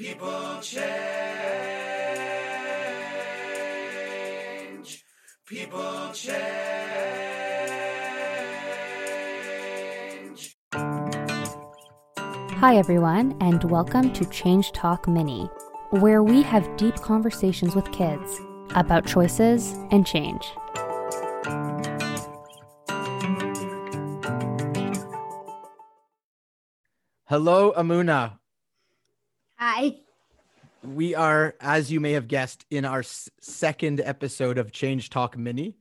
People change. People change. Hi, everyone, and welcome to Change Talk Mini, where we have deep conversations with kids about choices and change. Hello, Emuna. Hi. We are, as you may have guessed, in our second episode of Change Talk Mini.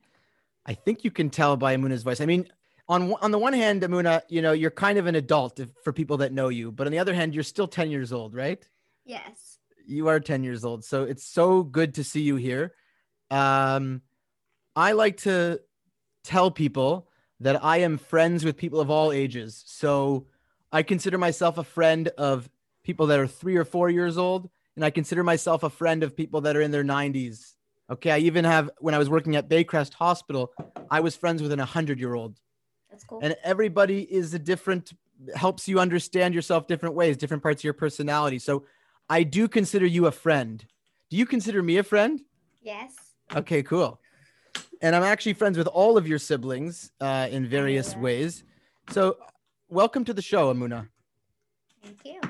I think you can tell by Emuna's voice. I mean, on on the one hand, Emuna, you know, you're kind of an adult if, for people that know you, but on the other hand, you're still 10 years old, right? Yes. You are 10 years old. So it's so good to see you here. Um, I like to tell people that I am friends with people of all ages. So I consider myself a friend of people that are three or four years old, and I consider myself a friend of people that are in their 90s. Okay. I even have, when I was working at Baycrest Hospital, I was friends with an 100 year old That's cool. and everybody is a different helps you understand yourself different ways different parts of your personality so i do consider you a friend do you consider me a friend yes. okay cool and i'm actually friends with all of your siblings uh, in various Yeah. ways so welcome to the show emuna Thank you.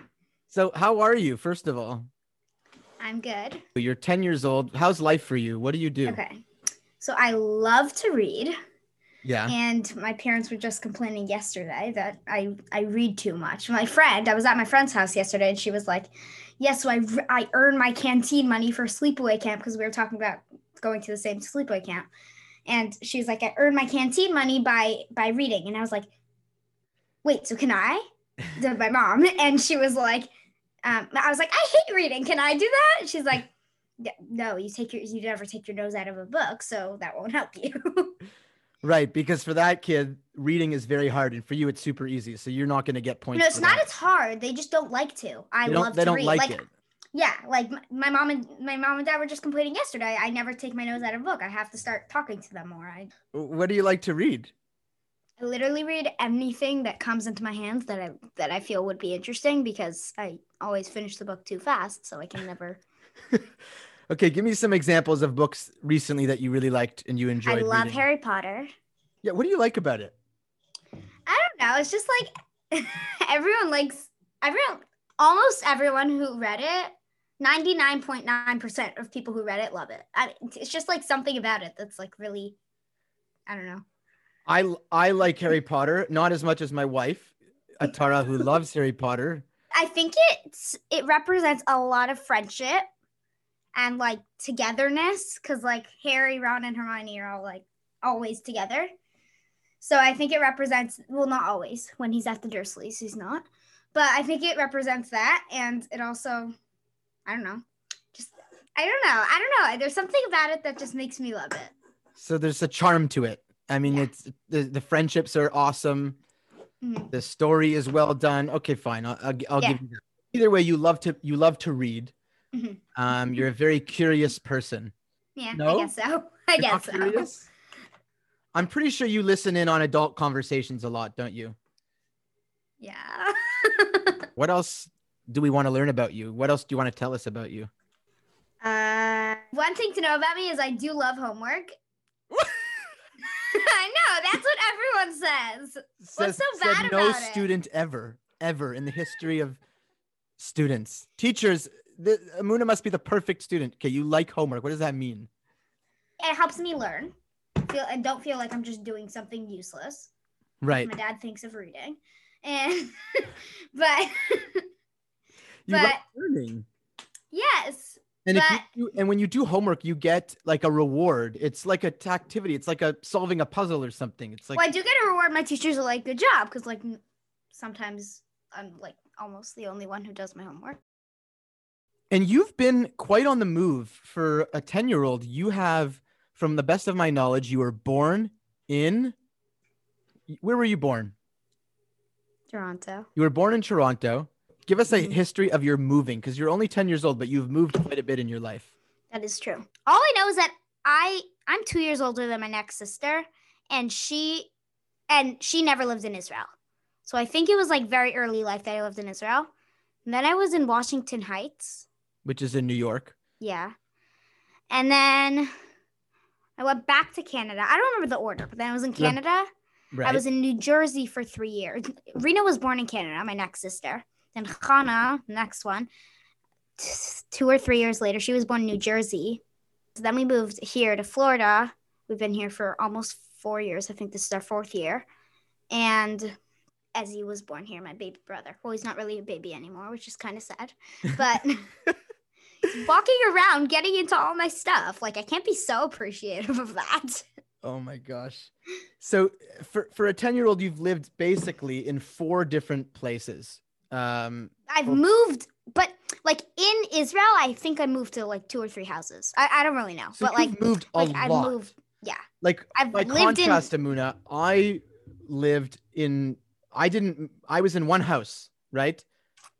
So how are you first of all I'm good. you're 10 years old how's life for you what do you do Okay. So I love to read, yeah and my parents were just complaining yesterday that I I read too much. My friend, I was at my friend's house yesterday, and she was like, "Yes, so I I earn my canteen money for sleepaway camp because we were talking about going to the same sleepaway camp." And she was like, "I earn my canteen money by by reading," and I was like, "Wait, so can I?" to my mom, and she was like, um, "I was like, I hate reading. Can I do that?" She's like. No, you take your you never take your nose out of a book, so that won't help you. right because for that kid reading is very hard and for you it's super easy so you're not going to get points no, it's not that. as hard. They just don't like to. I love they to don't read. like, it yeah, like my, my mom and my mom and dad were just complaining yesterday. I never take my nose out of a book. I have to start talking to them more. I, what do you like to read I literally read anything that comes into my hands that I that I feel would be interesting because I always finish the book too fast, so I can never. Okay, give me some examples of books recently that you really liked and you enjoyed. I love reading. Harry Potter. Yeah, what do you like about it? I don't know. It's just like everyone likes everyone. Almost everyone who read it, ninety nine point nine percent of people who read it love it. I, it's just like something about it that's like really, I don't know. I I like Harry Potter, not as much as my wife, Atara, who loves Harry Potter. I think it's it represents a lot of friendship and like togetherness because like Harry, Ron, and Hermione are all like always together. So I think it represents well, not always when he's at the Dursleys, he's not, but I think it represents that, and it also, I don't know, just I don't know, I don't know. There's something about it that just makes me love it. So there's a charm to it. I mean, Yeah. it's the, the friendships are awesome. Mhm. The story is well done. Okay, fine. I'll, I'll, I'll Yeah. give you that. Either way, you love to you love to read. Mhm. Um, you're a very curious person. Yeah, No? I guess so. I You're guess so. curious? I'm pretty sure you listen in on adult conversations a lot, don't you? Yeah. What else do we want to learn about you? What else do you want to tell us about you? Uh, one thing to know about me is I do love homework. I know that's what everyone says. What's so said bad no about it? No student ever, ever in the history of students, teachers. The, Emuna must be the perfect student. Okay, you like homework. What does that mean? It helps me learn. Feel and don't feel like I'm just doing something useless. Right. My dad thinks of reading, and but You but- learning. yes, And if you do, and when you do homework, you get like a reward. It's like a t- activity. It's like a solving a puzzle or something. It's like well, I do get a reward. My teachers are like, "Good job," because like sometimes I'm like almost the only one who does my homework. And you've been quite on the move for a 10 year old. You have, from the best of my knowledge, you were born in. Where were you born? Toronto. You were born in Toronto. Give us a Mhm. history of your moving because you're only 10 years old, but you've moved quite a bit in your life. That is true. All I know is that I I'm two years older than my next sister, and she and she never lived in Israel. So I think it was like very early life that I lived in Israel. And then I was in Washington Heights. which is in New York. Yeah. And then I went back to Canada. I don't remember the order, but then I was in. Canada. Right. I was in New Jersey for three years. Rena was born in Canada, my next sister. Then Hannah, next one, t- two or three years later, she was born in New Jersey. So then we moved here to Florida. We've been here for almost four years. I think this is our fourth year. And Ezzy was born here, my baby brother. Well, he's not really a baby anymore, which is kind of sad. But he's walking around getting into all my stuff. Like, I can't be so appreciative of that. Oh my gosh. So for for a 10-year-old you've lived basically in four different places. Um I've Well- moved, but like in Israel, I think I moved to like two or three houses. I, I don't really know, so but like, moved a like I've lot. moved. Yeah, Like I've by lived in. contrast, Emuna, I lived in I didn't I was in one house, right?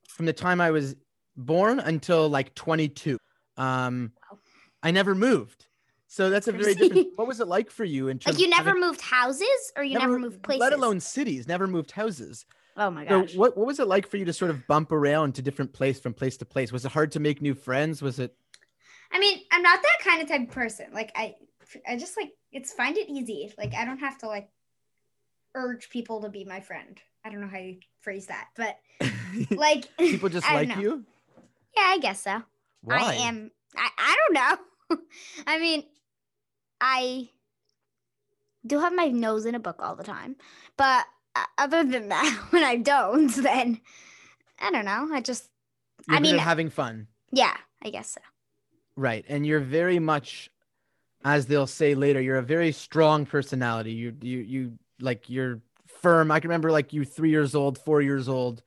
From the time I was born until like 22. Um Wow. I never moved. So that's a very different what was it like for you in terms Like you never having- moved houses, or you never, moved places. let alone cities, never moved houses. Oh my So gosh. what what was it like for you to sort of bump around to different place from place to place? Was it hard to make new friends? Was it I mean, I'm not that kind of type of person. Like I, I just like it's find it easy. Like I don't have to like urge people to be my friend. I don't know how you phrase that, but like people just like know. you? Yeah, I guess so. Why? I am. I, I don't know. I mean, I do have my nose in a book all the time, but other than that, when I don't, then I don't know. I just, You're I mean- having fun. yeah, I guess so. Right. And you're very much, as they'll say later, you're a very strong personality. You, you, you like you're firm. I can remember like you three years old, four years old,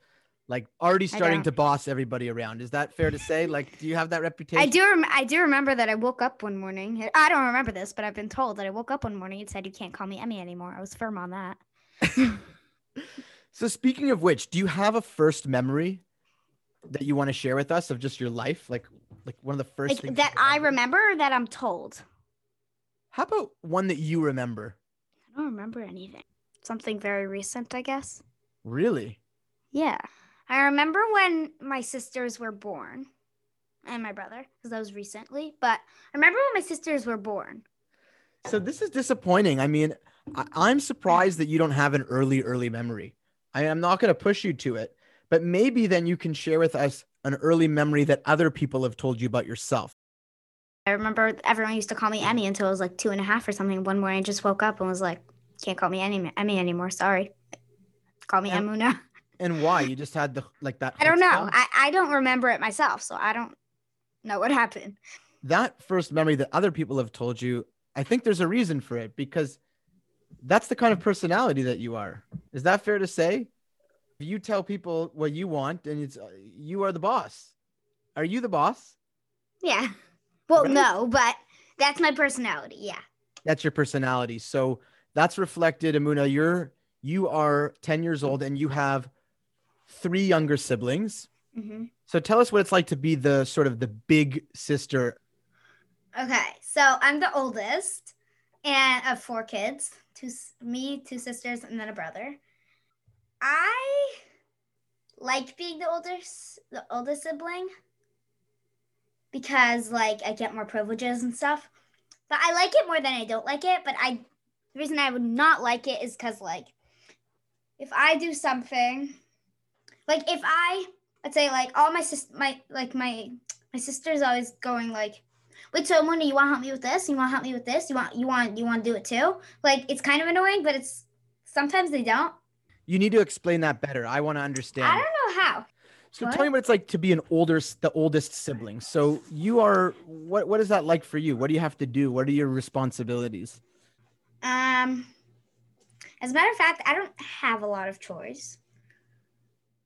like already starting to boss everybody around. Is that fair to say? Like, do you have that reputation? I do. Rem- I do remember that I woke up one morning. I don't remember this, but I've been told that I woke up one morning and said, "You can't call me Emmy anymore." I was firm on that. So speaking of which, do you have a first memory that you want to share with us of just your life? Like, like one of the first Like things that I remember. or That I'm told. How about one that you remember? I don't remember anything. Something very recent, I guess. Really? Yeah. I remember when my sisters were born and my brother, because that was recently, but I remember when my sisters were born. So this is disappointing. I mean, I- I'm surprised that you don't have an early, early memory. I am not going to push you to it, but maybe then you can share with us an early memory that other people have told you about yourself. I remember everyone used to call me Emmy until I was like two and a half or something. One morning I just woke up and was like, can't call me Emmy, Emmy anymore. Sorry. Call me Em- Emuna. And why? You just had the like that. I don't know. I, I don't remember it myself, so I don't know what happened. that first memory that other people have told you, I think there's a reason for it because that's the kind of personality that you are. Is that fair to say? If you tell people what you want and it's you are the boss. Are you the boss? Yeah. Well, Right. no, but that's my personality. Yeah. That's your personality. So that's reflected, Emuna. You're you are 10 years old and you have three younger siblings. hmm So tell us what it's like to be the sort of the big sister. Okay, so I'm the oldest, and of four kids. Two, me, two sisters, and then a brother. I like being the oldest, the oldest sibling, because like I get more privileges and stuff. But I like it more than I don't like it. But I, the reason I would not like it is because like, if I do something, like if I, let's say like all my sis, my like my my sister's always going like wait so Mona, you want to help me with this you want to help me with this you want you want you want to do it too like it's kind of annoying but it's sometimes they don't You need to explain that better. I want to understand. i don't know how So What? tell me what it's like to be an older, the oldest sibling. So you are what? What is that like for you? What do you have to do? What are your responsibilities? um as a matter of fact i don't have a lot of chores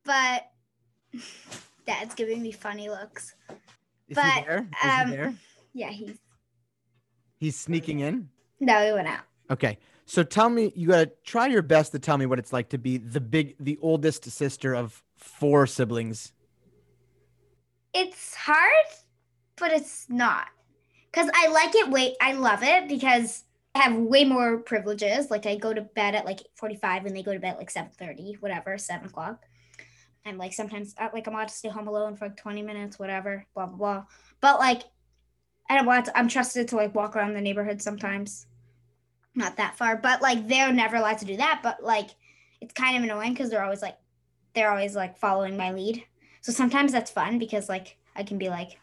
but dad's giving me funny looks Is But, he there? Is um, he there? Yeah he's He's sneaking in. no he went out Okay. So tell me, you gotta try your best to tell me what it's like to be the big, the oldest sister of four siblings. it's hard, but it's not. Cause I like it. Wait, I love it because I have way more privileges. Like I go to bed at like 45 and they go to bed at like 7:30, whatever, seven o'clock. and like sometimes uh, like I'm allowed to stay home alone for like 20 minutes, whatever, blah blah blah. But like I don't want to, I'm trusted to like walk around the neighborhood sometimes. Not that far, but like they're never allowed to do that. But like it's kind of annoying because they're always like they're always like following my lead. So sometimes that's fun because like I can be like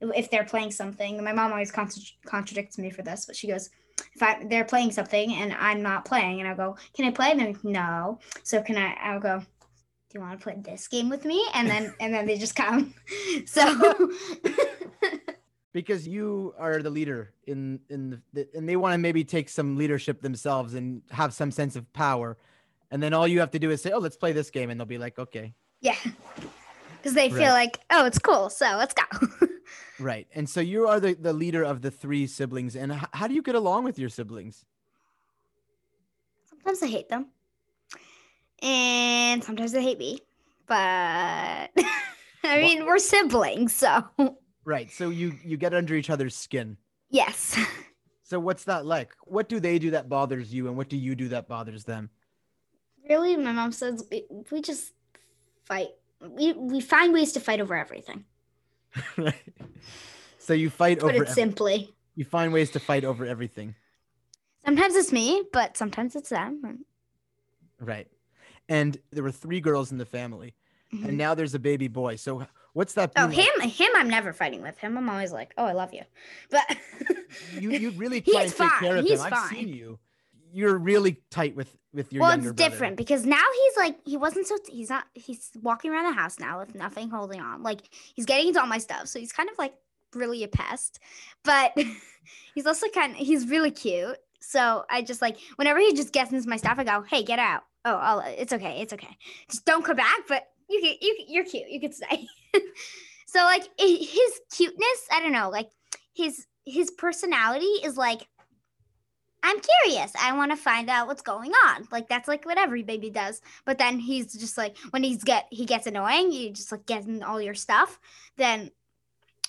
if they're playing something. My mom always contra- contradicts me for this, but she goes, if I they're playing something and I'm not playing, and I go, can I play? And they're no. So can I? I'll go. Do you want to play this game with me? And then and then they just come. So. because you are the leader in in the, and they want to maybe take some leadership themselves and have some sense of power. And then all you have to do is say oh let's play this game and they'll be like okay. Yeah. Because they feel like oh it's cool so let's go. Right. And so you are the, the leader of the three siblings and h- how do you get along with your siblings? Sometimes i hate them and sometimes they hate me but i mean we're siblings so right so you you get under each other's skin. Yes. So what's that like? What do they do that bothers you and what do you do that bothers them? Really my mom says we, we just fight. We, we find ways to fight over everything. Right. So you fight put over it simply. you find ways to fight over everything. Sometimes it's me but sometimes it's them. Right. And there were three girls in the family Mhm. and now there's a baby boy. So what's that oh been like? him him i'm never fighting with him. I'm always like oh i love you. But you you really try He's and take care fine, of he's him. I've seen you. You're really tight with with your well it's brother. different because now he's like he wasn't so he's not he's walking around the house now with nothing holding on. Like he's getting into all my stuff so he's kind of like really a pest. But he's also kind of he's really cute. So i just like whenever he just gets into my stuff i go hey get out. Oh I'll, it's okay it's okay. Just don't come back but you you you're cute you could stay so like his cuteness i don't know like his his personality is like I'm curious. I want to find out what's going on. Like that's like what every baby does. But then he's just like when he's get he gets annoying, you just like getting all your stuff. Then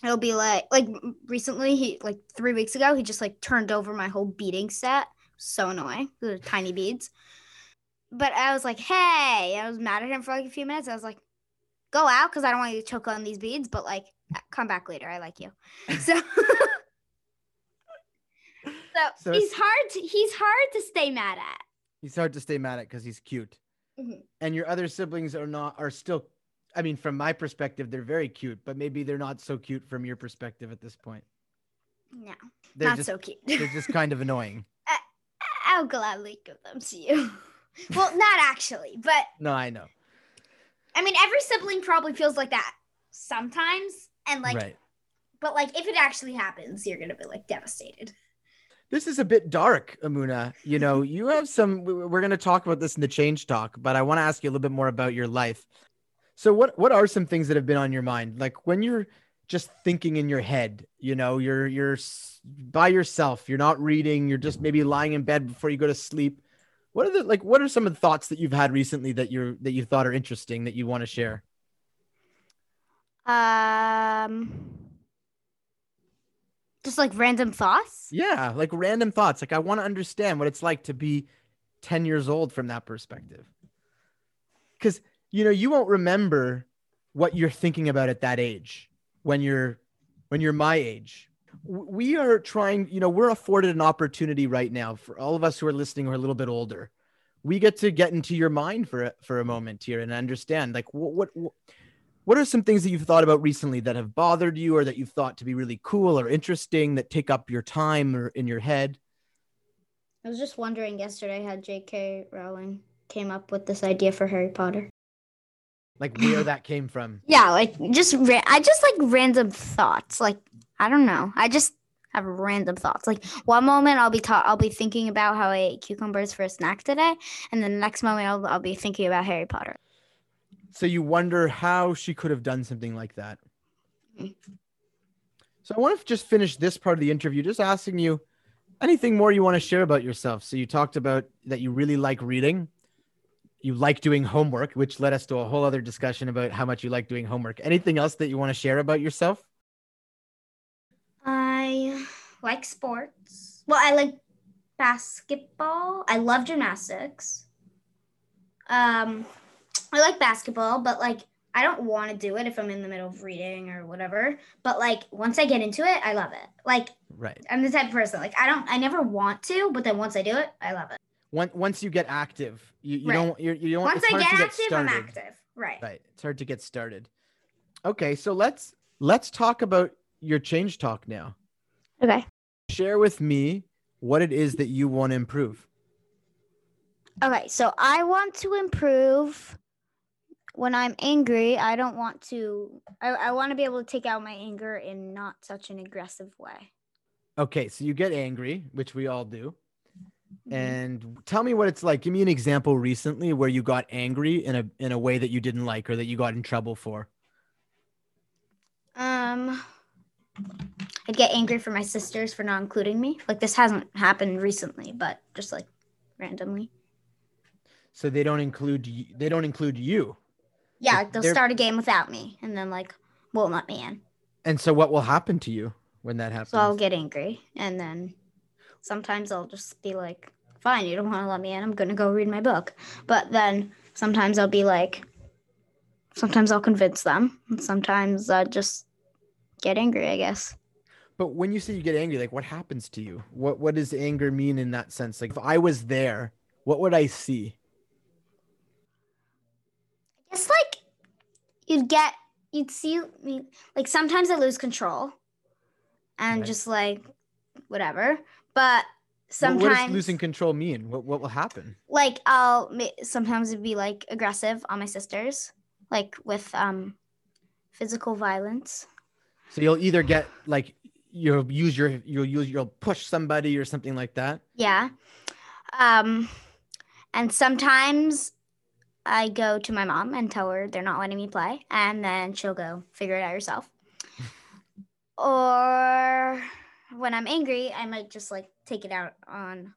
it'll be like like recently he like three weeks ago he just like turned over my whole beading set. So annoying. The tiny beads. But I was like, hey, I was mad at him for like a few minutes. I was like, go out because I don't want you to choke on these beads. But like, come back later. I like you. So. So, So he's hard to he's hard to stay mad at. He's hard to stay mad at because he's cute. Mhm. And your other siblings are not are still I mean, from my perspective, they're very cute, but maybe they're not so cute from your perspective at this point. No, They're not just so cute. they're just kind of annoying. I'll gladly give them to you. Well, not actually, but No, I know. I mean, every sibling probably feels like that sometimes, and like, right. but like if it actually happens, you're gonna be like devastated. This is a bit dark, Emuna. You know, you have some. we- We're to talk about this in the change talk, but I want to ask you a little bit more about your life. So, what what are some things that have been on your mind? Like when you're just thinking in your head, you know, you're you're by yourself, you're not reading, you're just maybe lying in bed before you go to sleep. What are the like? What are some of the thoughts that you've had recently that you're that you thought are interesting that you want to share? Um, just like random thoughts. Yeah, like random thoughts. Like I want to understand what it's like to be 10 years old from that perspective. Cuz you know, you won't remember what you're thinking about at that age when you're when you're my age. We are trying, you know, we're afforded an opportunity right now for all of us who are listening who are a little bit older. We get to get into your mind for a, for a moment here and understand like what what what are some things that you've thought about recently that have bothered you or that you've thought to be really cool or interesting that take up your time or in your head? I was just wondering yesterday how J.K. Rowling came up with this idea for Harry Potter. Like where that came from. Yeah, like just ra- I just like random thoughts. Like I don't know. I just have random thoughts. Like one moment I'll be ta- I'll be thinking about how I ate cucumbers for a snack today, and then the next moment I'll, I'll be thinking about Harry Potter. So you wonder how she could have done something like that. So I want to just finish this part of the interview just asking you anything more you want to share about yourself. So you talked about that you really like reading. You like doing homework, which led us to a whole other discussion about how much you like doing homework. Anything else that you want to share about yourself? I like sports. Well, I like basketball. I love gymnastics. Um, I like basketball, but like I don't want to do it if I'm in the middle of reading or whatever. But like once I get into it, I love it. Like Right. I'm the type of person like I don't I never want to, but then once I do it, I love it. Once once you get active, you, you Right. don't you, you don't Once it's I get to get active, started. I'm active. Right. Right. It's hard to get started. Okay, so let's let's talk about your change talk now. Okay. Share with me what it is that you want to improve. Okay, so I want to improve when I'm angry. I don't want to, I, I want to be able to take out my anger in not such an aggressive way. Okay, so you get angry, which we all do. Mm-hmm. And tell me what it's like. Give me an example recently where you got angry in a in a way that you didn't like or that you got in trouble for. Um I'd get angry for my sisters for not including me. Like this hasn't happened recently, but just like randomly. So they don't include you, they don't include you. Yeah, like they'll they're- start a game without me and then like won't let me in. And so what will happen to you when that happens? So I'll get angry and then sometimes I'll just be like, fine, you don't want to let me in. I'm going to go read my book. But then sometimes I'll be like, sometimes I'll convince them. And sometimes I just get angry, I guess. But when you say you get angry, like what happens to you? What what does anger mean in that sense? Like if I was there, what would I see? It's like you'd get, you'd see me, like sometimes I lose control and Right. just like whatever. But sometimes. what does losing control mean? What what will happen? like I'll sometimes it'd be like aggressive on my sisters, like with um physical violence. So you'll either get like you'll use your you'll use you'll push somebody or something like that. Yeah. Um and sometimes I go to my mom and tell her they're not letting me play and then she'll go figure it out herself. or when I'm angry, I might just like take it out on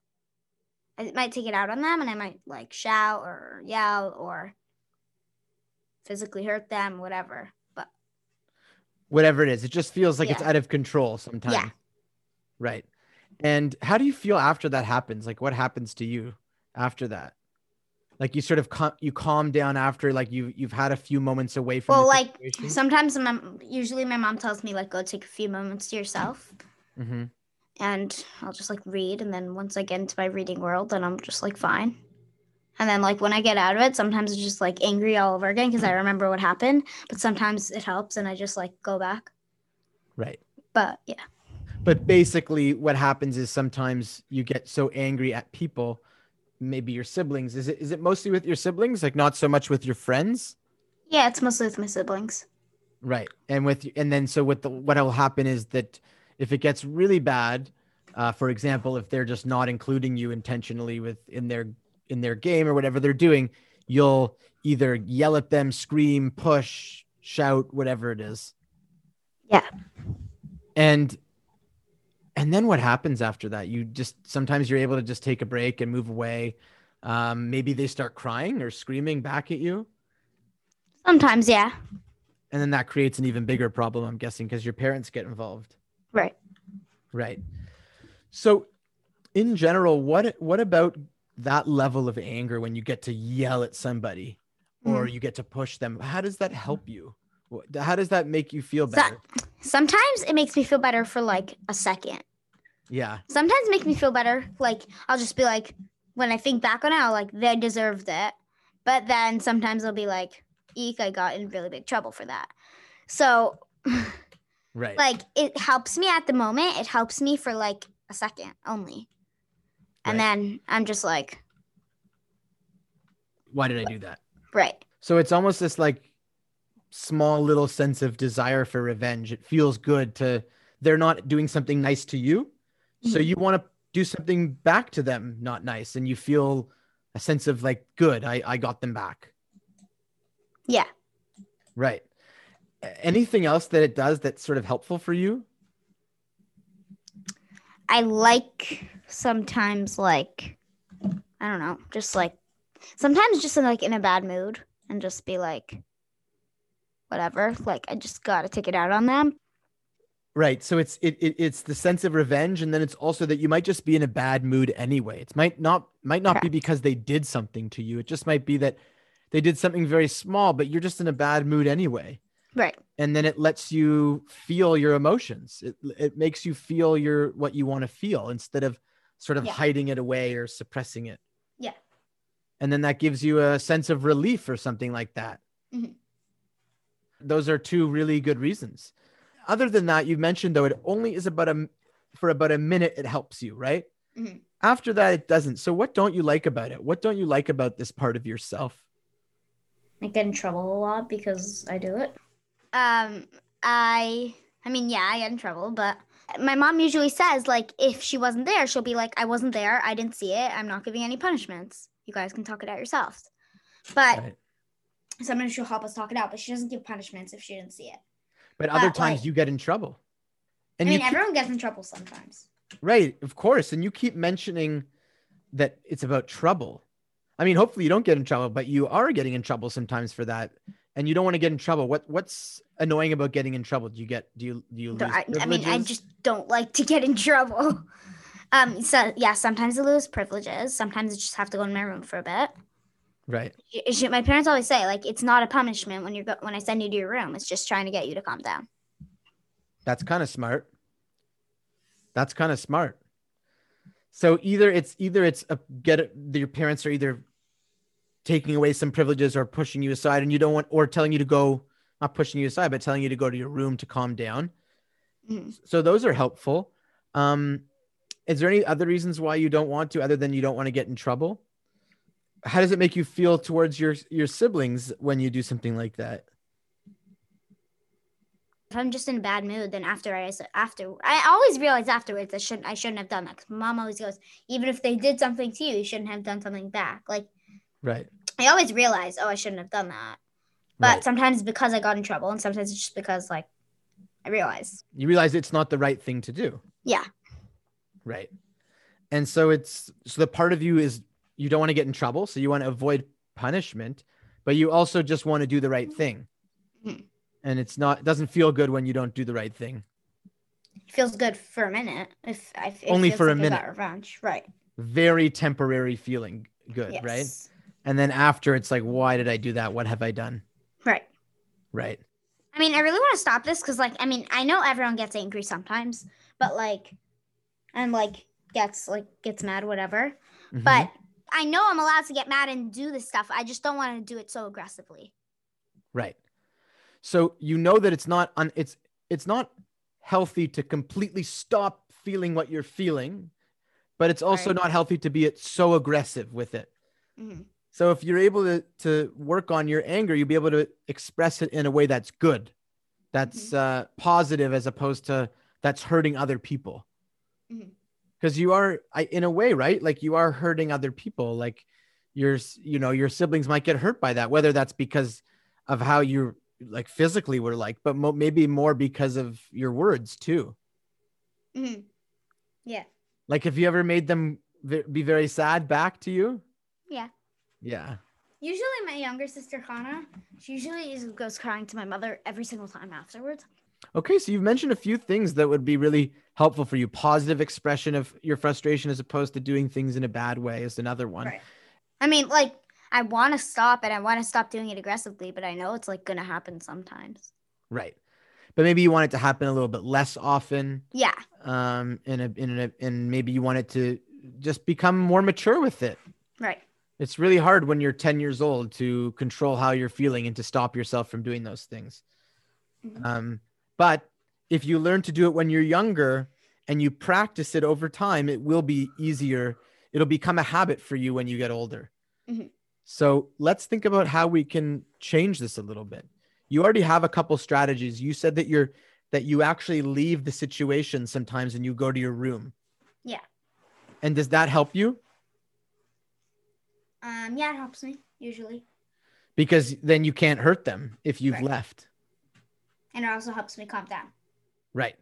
I might take it out on them and I might like shout or yell or physically hurt them, whatever. But Whatever it is, it just feels like it's out of control sometimes. Yeah. Right. And how do you feel after that happens? Like what happens to you after that? Like you sort of you calm down after like you you've had a few moments away from well, like situation? sometimes my, usually my mom tells me like go take a few moments to yourself. Mhm. and I'll just like read. And then once I get into my reading world, then I'm just like fine. And then like when I get out of it, sometimes it's just like angry all over again because I remember what happened. But sometimes it helps and I just like go back. Right. But yeah, But basically, what happens is sometimes you get so angry at people, maybe your siblings. Is it is it mostly with your siblings, like not so much with your friends? yeah, it's mostly with my siblings. Right. And with and then so what the what will happen is that if it gets really bad, uh, for example, if they're just not including you intentionally with in their in their game or whatever they're doing, you'll either yell at them, scream, push, shout, whatever it is. Yeah. And and then what happens after that? You just sometimes you're able to just take a break and move away. Um, maybe they start crying or screaming back at you. Sometimes, yeah. And then that creates an even bigger problem, I'm guessing, because your parents get involved. Right. Right. So, in general, what what about that level of anger when you get to yell at somebody or mm. you get to push them? How does that help you? How does that make you feel So- better? Sometimes it makes me feel better for like a second. Yeah. Sometimes it makes me feel better. Like I'll just be like, when I think back on it, I'll like, they deserved it. But then sometimes I'll be like, eek, I got in really big trouble for that. So Right. like it helps me at the moment. It helps me for like a second only. And Right. then I'm just like, Why did I do that? right. So it's almost this like small little sense of desire for revenge. It feels good to they're not doing something nice to you. So Mhm. you want to do something back to them not nice and you feel a sense of like good, I I got them back. Yeah. Right. Anything else that it does that's sort of helpful for you? I like sometimes like I don't know, just like sometimes just in like in a bad mood and just be like whatever. Like I just gotta take it out on them. Right. So it's it, it it's the sense of revenge and then it's also that you might just be in a bad mood anyway. It might not might not be because they did something to you. It just might be that they did something very small, but you're just in a bad mood anyway. Right. And then it lets you feel your emotions. It, it makes you feel your what you want to feel instead of sort of Yeah. hiding it away or suppressing it. Yeah. And then that gives you a sense of relief or something like that. Mhm. Those are two really good reasons. Other than that, you mentioned though, it only is about a for about a minute it helps you, right? Mhm. After that, it doesn't. So what don't you like about it? What don't you like about this part of yourself? I get in trouble a lot because I do it. Um, I, I mean, yeah, I get in trouble, but my mom usually says, like, if she wasn't there, she'll be like, I wasn't there. I didn't see it. I'm not giving any punishments. You guys can talk it out yourselves. But Right. Sometimes she'll help us talk it out, but she doesn't give punishments if she didn't see it. But other times like- you get in trouble. I And mean, keep- everyone gets in trouble sometimes. Right, of course. And you keep mentioning that it's about trouble. I mean, hopefully you don't get in trouble, but you are getting in trouble sometimes for that. And you don't want to get in trouble. What what's annoying about getting in trouble? Do you get do you do you lose I, I mean, I just don't like to get in trouble. Um, so yeah, sometimes I lose privileges. Sometimes I just have to go in my room for a bit. right. My parents always say, like, it's not a punishment when you're go when I send you to your room. It's just trying to get you to calm down. That's kind of smart. That's kind of smart. So either it's either it's a get it, your parents are either taking away some privileges or pushing you aside and you don't want or telling you to go not pushing you aside but telling you to go to your room to calm down. Mhm. So those are helpful. Um is there any other reasons why you don't want to other than you don't want to get in trouble? How does it make you feel towards your your siblings when you do something like that? If I'm just in a bad mood, then after I after I always realize afterwards I shouldn't I shouldn't have done that. 'Cause mom always goes, even if they did something to you, you shouldn't have done something back. Like Right. I always realize, oh, I shouldn't have done that. But right. sometimes it's because I got in trouble, and sometimes it's just because like I realize. You realize it's not the right thing to do. Yeah. Right. And so it's so the part of you is you don't want to get in trouble, so you want to avoid punishment, but you also just want to do the right thing. Mhm. And it's not it doesn't feel good when you don't do the right thing. It feels good for a minute. If I Only for a like I minute. revenge, right? Very temporary feeling good, right? Yes. And then after it's like why did I do that? What have I done? Right. Right. I mean, I really want to stop this because, like, I mean, I know everyone gets angry sometimes, but like, and like gets like gets mad, whatever. Mhm. But I know I'm allowed to get mad and do this stuff. I just don't want to do it so aggressively. Right. So you know that it's not un, it's it's not healthy to completely stop feeling what you're feeling, but it's also Right. not healthy to be so aggressive with it. Mhm. So if you're able to to work on your anger, you'll be able to express it in a way that's good, that's uh, positive, as opposed to that's hurting other people. Because you are, I, in a way, right? Like you are hurting other people. Like your, you know, your siblings might get hurt by that, whether that's because of how you like physically were like, but mo- maybe more because of your words too. Mhm. Yeah. Like, have you ever made them ve- be very sad back to you? Yeah. Yeah. Usually, my younger sister Hannah, she usually goes crying to my mother every single time afterwards. Okay, so you've mentioned a few things that would be really helpful for you. Positive expression of your frustration as opposed to doing things in a bad way is another one. Right. I mean, like, I want to stop and I want to stop doing it aggressively, but I know it's like gonna happen sometimes. Right. But maybe you want it to happen a little bit less often. Yeah. Um, in a in a and maybe you want it to just become more mature with it. Right. It's really hard when you're 10 years old to control how you're feeling and to stop yourself from doing those things. Mhm. Um, but if you learn to do it when you're younger and you practice it over time, it will be easier. It'll become a habit for you when you get older. Mhm. So let's think about how we can change this a little bit. You already have a couple strategies. You said that you're that you actually leave the situation sometimes and you go to your room. Yeah. And does that help you? Um. Yeah, it helps me usually, Because then you can't hurt them if you've Right. left. and it also helps me calm down. Right.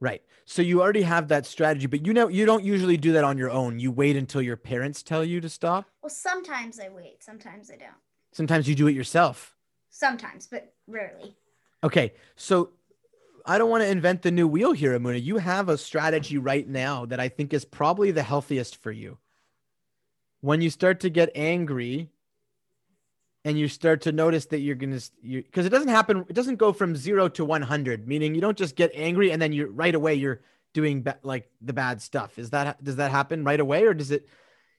Right. So you already have that strategy, but you know you don't usually do that on your own. You wait until your parents tell you to stop. Well, sometimes I wait, sometimes I don't. Sometimes you do it yourself. Sometimes, but rarely. Okay. So I don't want to invent the new wheel here, Emuna. You have a strategy right now that I think is probably the healthiest for you. When you start to get angry, and you start to notice that you're gonna you because it doesn't happen. It doesn't go from zero to one hundred. Meaning you don't just get angry and then you right away you're doing ba- like the bad stuff. Is that does that happen right away or does it?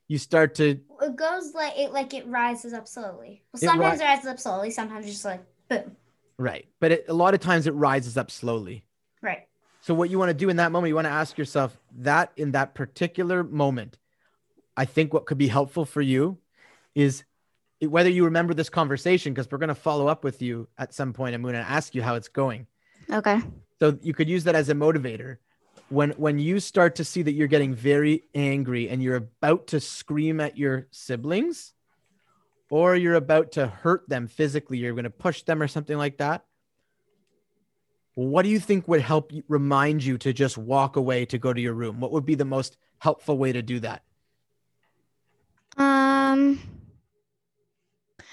You start to It goes like it like it rises up slowly. Well, It sometimes ri- it rises up slowly. Sometimes just like boom. right, but it, a lot of times it rises up slowly. Right. So what you want to do in that moment, you want to ask yourself that in that particular moment, I think what could be helpful for you is whether you remember this conversation, because we're going to follow up with you at some point. I'm going to ask you how it's going. Okay. So you could use that as a motivator. When when you start to see that you're getting very angry and you're about to scream at your siblings, or you're about to hurt them physically, you're going to push them or something like that. What do you think would help remind you to just walk away to go to your room? What would be the most helpful way to do that? Um,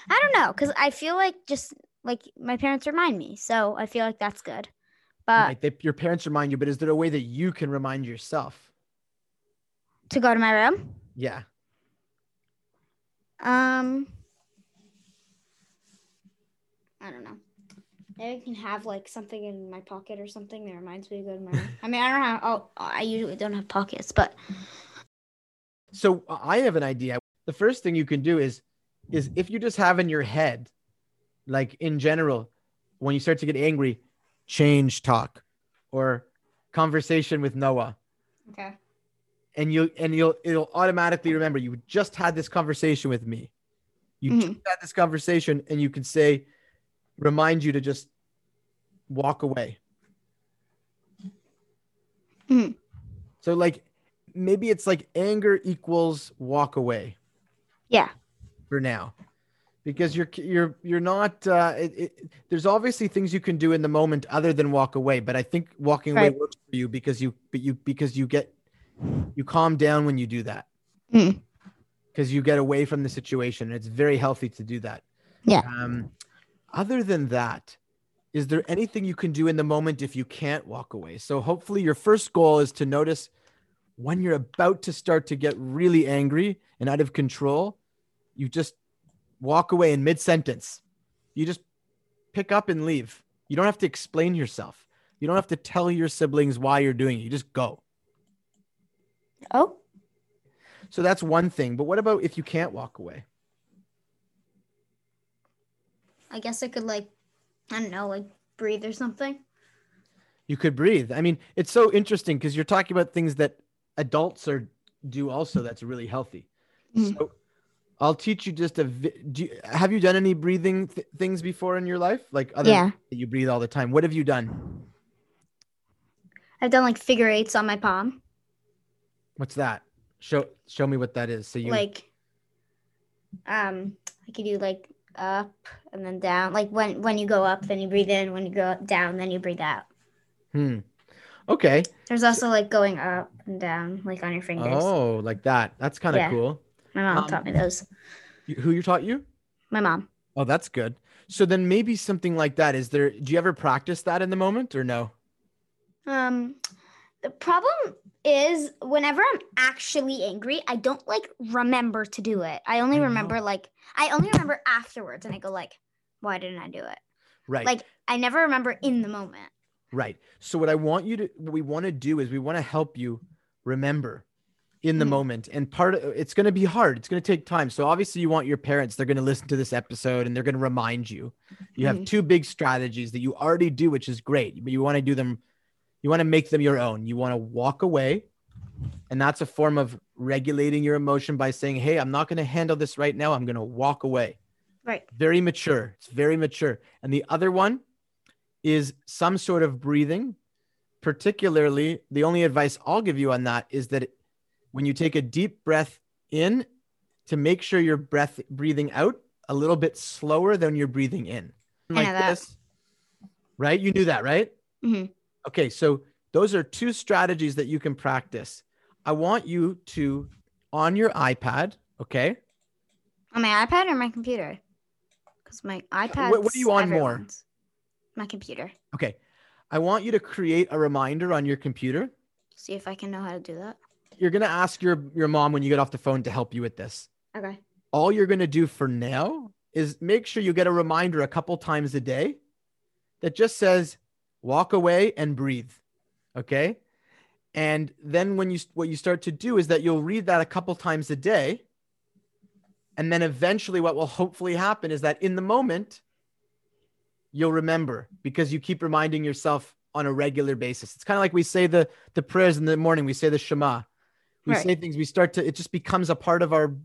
I don't know, cause I feel like just like my parents remind me, so I feel like that's good. But like they, your parents remind you, but is there a way that you can remind yourself? to go to my room, Yeah. um, I don't know. Maybe I can have like something in my pocket or something that reminds me to go to my room. I mean, I don't have. Oh, I usually don't have pockets, but So I have an idea. The first thing you can do is is if you just have in your head, like in general, when you start to get angry, change talk or conversation with Noah. Okay. And you and you'll it'll automatically remember you just had this conversation with me. You Mhm. just had this conversation and you can say, remind you to just walk away. Mhm. So like maybe it's like anger equals walk away. Yeah, for now. Because you're you're you're not uh it, it, there's obviously things you can do in the moment other than walk away but i think walking away works for you because you but you because you get you calm down when you do that. Mm. because you get away from the situation and it's very healthy to do that. Yeah. um other than that is there anything you can do in the moment if you can't walk away? So hopefully your first goal is to notice when you're about to start to get really angry and out of control you just walk away in mid sentence. You just pick up and leave. You don't have to explain yourself. You don't have to tell your siblings why you're doing it. You just go. oh, So that's one thing. But what about if you can't walk away? I guess I could like, I don't know, like breathe or something. You could breathe. I mean, it's so interesting because you're talking about things that adults are do also that's really healthy. Mhm. So I'll teach you just a. vi- Do you, have you done any breathing th- things before in your life? Like other Yeah. that you breathe all the time. What have you done? I've done like figure eights on my palm. What's that? Show show me what that is. So you Like, um, I could do like up and then down. Like when when you go up, then you breathe in. When you go down, then you breathe out. Hmm. Okay. There's also like going up and down, like on your fingers. Oh, like that. That's kind of Yeah. cool. My mom um, taught me those. Who you taught you? My mom. Oh, that's good. So then maybe something like that. Is there? Do you ever practice that in the moment or no? Um, the problem is whenever I'm actually angry, I don't like remember to do it. I only I know. remember like I only remember afterwards, and I go like, why didn't I do it? Right. Like I never remember in the moment. Right. So what I want you to what we want to do is we want to help you remember in the Mhm. moment. And part of it's going to be hard. It's going to take time. So obviously you want your parents they're going to listen to this episode and they're going to remind you. You have Mhm. two big strategies that you already do which is great. But you want to do them you want to make them your own. You want to walk away and that's a form of regulating your emotion by saying, "Hey, I'm not going to handle this right now. I'm going to walk away." Right. very mature. It's very mature. And the other one is some sort of breathing. Particularly, the only advice I'll give you on that is that when you take a deep breath in, to make sure your breath breathing out a little bit slower than you're breathing in. Like this. Right? You knew that, right? Mhm. Okay, so those are two strategies that you can practice. I want you to on your iPad, okay? On my iPad or my computer? Because my iPad. what are you on more? My computer. Okay. I want you to create a reminder on your computer. See if I can know how to do that. You're going to ask your, your mom when you get off the phone to help you with this. Okay. All you're going to do for now is make sure you get a reminder a couple times a day that just says walk away and breathe. Okay? And then when you what you start to do is that you'll read that a couple times a day. And then eventually what will hopefully happen is that in the moment you'll remember because you keep reminding yourself on a regular basis. It's kind of like we say the the prayers in the morning, we say the Shema. We Right. say things, we start to it just becomes a part of our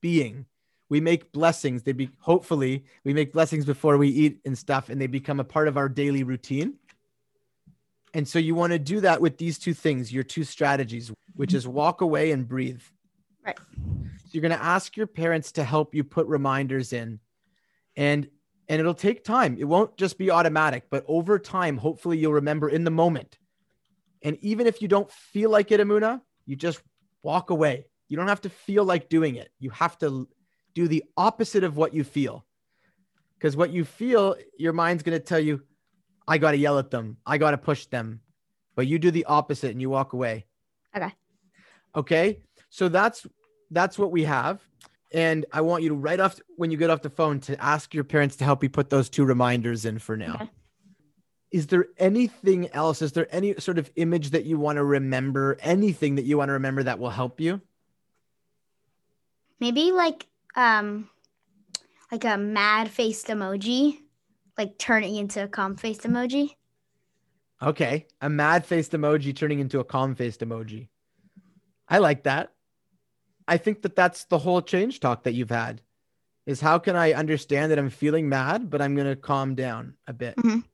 being. We make blessings. They be hopefully we make blessings before we eat and stuff, and they become a part of our daily routine. And so you want to do that with these two things, your two strategies, which is walk away and breathe. Right. So you're going to ask your parents to help you put reminders in. And and it'll take time. It won't just be automatic, but over time, hopefully you'll remember in the moment. And even if you don't feel like it, Emuna, you just walk away. You don't have to feel like doing it. You have to do the opposite of what you feel. Because what you feel, your mind's going to tell you, I got to yell at them. I got to push them. But you do the opposite and you walk away. Okay. Okay. So that's that's what we have. And I want you to right off when you get off the phone to ask your parents to help you put those two reminders in for now. Okay. Is there anything else? Is there any sort of image that you want to remember? Anything that you want to remember that will help you? Maybe like um like a mad faced emoji, like turning into a calm faced emoji. Okay. A mad faced emoji turning into a calm faced emoji. I like that. I think that that's the whole change talk that you've had is how can I understand that I'm feeling mad, but I'm going to calm down a bit. Mhm.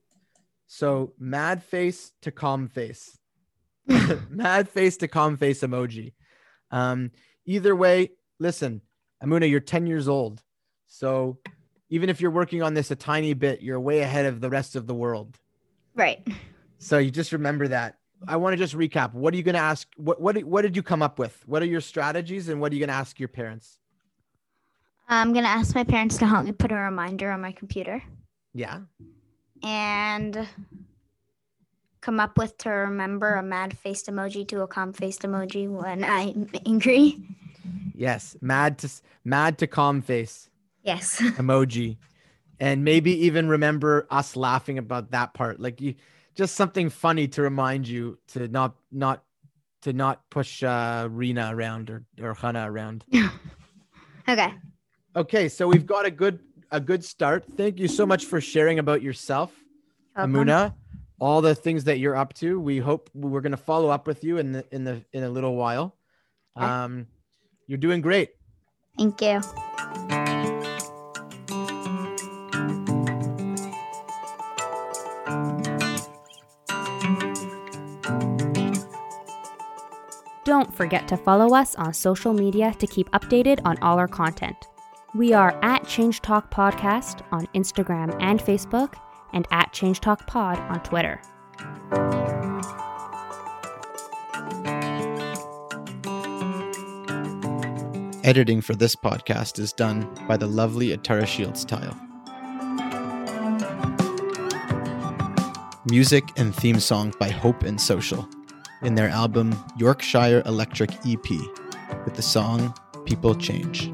So mad face to calm face, mad face to calm face emoji. Um, either way, listen, Emuna, you're 10 years old. So even if you're working on this a tiny bit, you're way ahead of the rest of the world. Right. So you just remember that. I want to just recap. What are you going to ask? What what what did you come up with? What are your strategies, and what are you going to ask your parents? I'm gonna ask my parents to help me put a reminder on my computer Yeah. And come up with to remember a mad faced emoji to a calm faced emoji when I'm angry. Yes. Mad to mad to calm face Yes. emoji, and maybe even remember us laughing about that part. Like you, just something funny to remind you to not not to not push uh, Rena around or or Hana around. Okay. Okay, so we've got a good a good start. Thank you so much for sharing about yourself. Emuna, all the things that you're up to. We hope we're going to follow up with you in the in the in a little while. Okay. Um, you're doing great. Thank you. Don't forget to follow us on social media to keep updated on all our content. We are at Change Talk Podcast on Instagram and Facebook, and at Change Talk Pod on Twitter. Editing for this podcast is done by the lovely Atara Shields Tile. Music and theme song by Hope and Social in their album Yorkshire Electric EP with the song People Change.